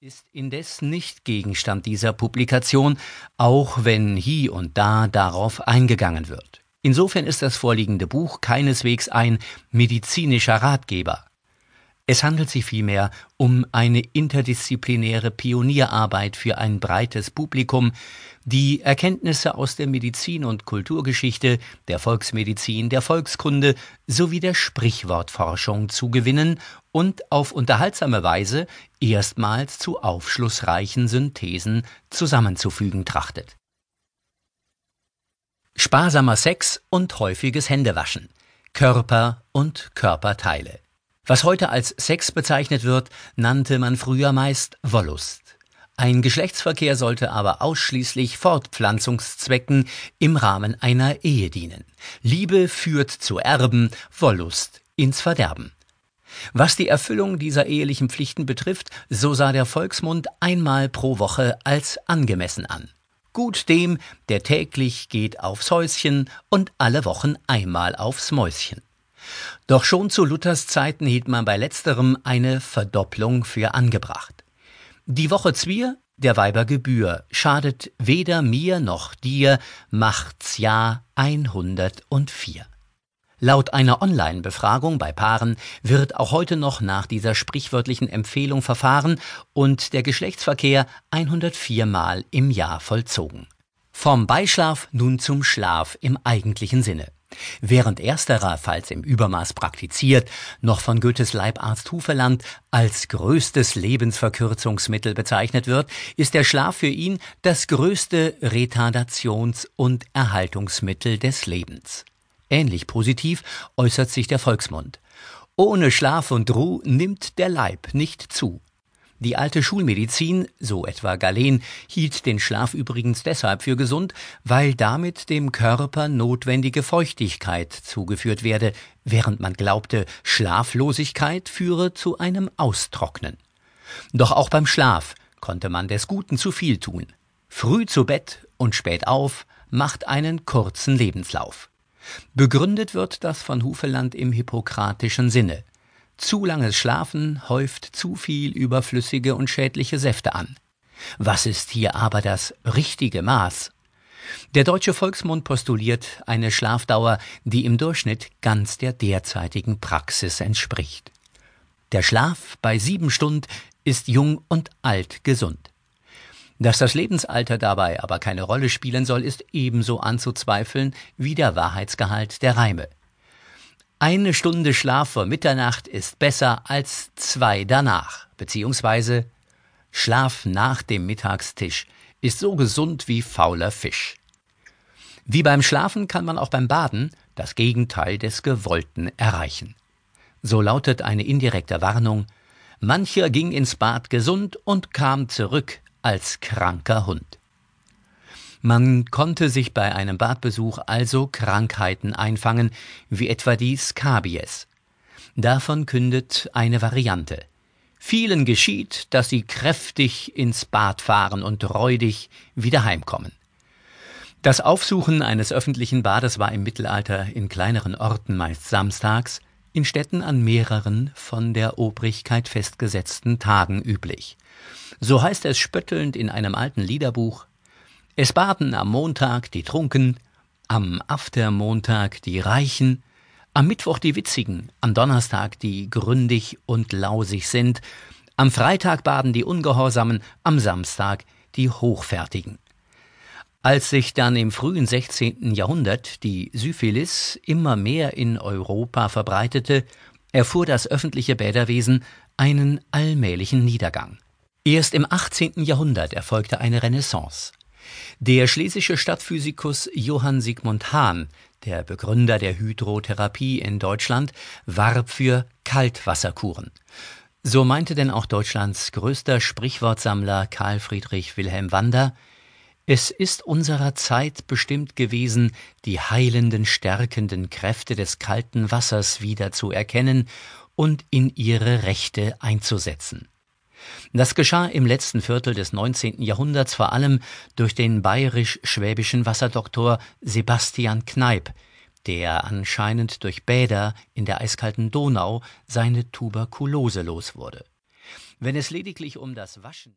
ist indes nicht Gegenstand dieser Publikation, auch wenn hie und da darauf eingegangen wird. Insofern ist das vorliegende Buch keineswegs ein medizinischer Ratgeber. Es handelt sich vielmehr um eine interdisziplinäre Pionierarbeit für ein breites Publikum, die Erkenntnisse aus der Medizin und Kulturgeschichte, der Volksmedizin, der Volkskunde sowie der Sprichwortforschung zu gewinnen und auf unterhaltsame Weise erstmals zu aufschlussreichen Synthesen zusammenzufügen trachtet. Sparsamer Sex und häufiges Händewaschen. Körper und Körperteile. Was heute als Sex bezeichnet wird, nannte man früher meist Wollust. Ein Geschlechtsverkehr sollte aber ausschließlich Fortpflanzungszwecken im Rahmen einer Ehe dienen. Liebe führt zu Erben, Wollust ins Verderben. Was die Erfüllung dieser ehelichen Pflichten betrifft, so sah der Volksmund einmal pro Woche als angemessen an. Gut dem, der täglich geht aufs Häuschen und alle Wochen einmal aufs Mäuschen. Doch schon zu Luthers Zeiten hielt man bei letzterem eine Verdopplung für angebracht. Die Woche Zwier, der Weiber Gebühr, schadet weder mir noch dir, macht's Jahr 104. Laut einer Online-Befragung bei Paaren wird auch heute noch nach dieser sprichwörtlichen Empfehlung verfahren und der Geschlechtsverkehr 104 Mal im Jahr vollzogen. Vom Beischlaf nun zum Schlaf im eigentlichen Sinne. Während ersterer, falls im Übermaß praktiziert, noch von Goethes Leibarzt Hufeland als größtes Lebensverkürzungsmittel bezeichnet wird, ist der Schlaf für ihn das größte Retardations- und Erhaltungsmittel des Lebens. Ähnlich positiv äußert sich der Volksmund. Ohne Schlaf und Ruh nimmt der Leib nicht zu. Die alte Schulmedizin, so etwa Galen, hielt den Schlaf übrigens deshalb für gesund, weil damit dem Körper notwendige Feuchtigkeit zugeführt werde, während man glaubte, Schlaflosigkeit führe zu einem Austrocknen. Doch auch beim Schlaf konnte man des Guten zu viel tun. Früh zu Bett und spät auf macht einen kurzen Lebenslauf. Begründet wird das von Hufeland im hippokratischen Sinne. Zu langes Schlafen häuft zu viel überflüssige und schädliche Säfte an. Was ist hier aber das richtige Maß? Der deutsche Volksmund postuliert eine Schlafdauer, die im Durchschnitt ganz der derzeitigen Praxis entspricht. Der Schlaf bei sieben Stunden ist jung und alt gesund. Dass das Lebensalter dabei aber keine Rolle spielen soll, ist ebenso anzuzweifeln wie der Wahrheitsgehalt der Reime. Eine Stunde Schlaf vor Mitternacht ist besser als zwei danach, beziehungsweise Schlaf nach dem Mittagstisch ist so gesund wie fauler Fisch. Wie beim Schlafen kann man auch beim Baden das Gegenteil des Gewollten erreichen. So lautet eine indirekte Warnung, mancher ging ins Bad gesund und kam zurück als kranker Hund. Man konnte sich bei einem Badbesuch also Krankheiten einfangen, wie etwa die Skabies. Davon kündet eine Variante. Vielen geschieht, dass sie kräftig ins Bad fahren und räudig wieder heimkommen. Das Aufsuchen eines öffentlichen Bades war im Mittelalter in kleineren Orten meist samstags, in Städten an mehreren von der Obrigkeit festgesetzten Tagen üblich. So heißt es spöttelnd in einem alten Liederbuch es baden am Montag die Trunken, am Aftermontag die Reichen, am Mittwoch die Witzigen, am Donnerstag die gründig und lausig sind, am Freitag baden die Ungehorsamen, am Samstag die Hochfertigen. Als sich dann im frühen 16. Jahrhundert die Syphilis immer mehr in Europa verbreitete, erfuhr das öffentliche Bäderwesen einen allmählichen Niedergang. Erst im 18. Jahrhundert erfolgte eine Renaissance. Der schlesische Stadtphysikus Johann Sigmund Hahn, der Begründer der Hydrotherapie in Deutschland, warb für Kaltwasserkuren. So meinte denn auch Deutschlands größter Sprichwortsammler Karl Friedrich Wilhelm Wander, es ist unserer Zeit bestimmt gewesen, die heilenden, stärkenden Kräfte des kalten Wassers wieder zu erkennen und in ihre Rechte einzusetzen. Das geschah im letzten Viertel des 19. Jahrhunderts vor allem durch den bayerisch-schwäbischen Wasserdoktor Sebastian Kneipp, der anscheinend durch Bäder in der eiskalten Donau seine Tuberkulose los wurde. Wenn es lediglich um das Waschen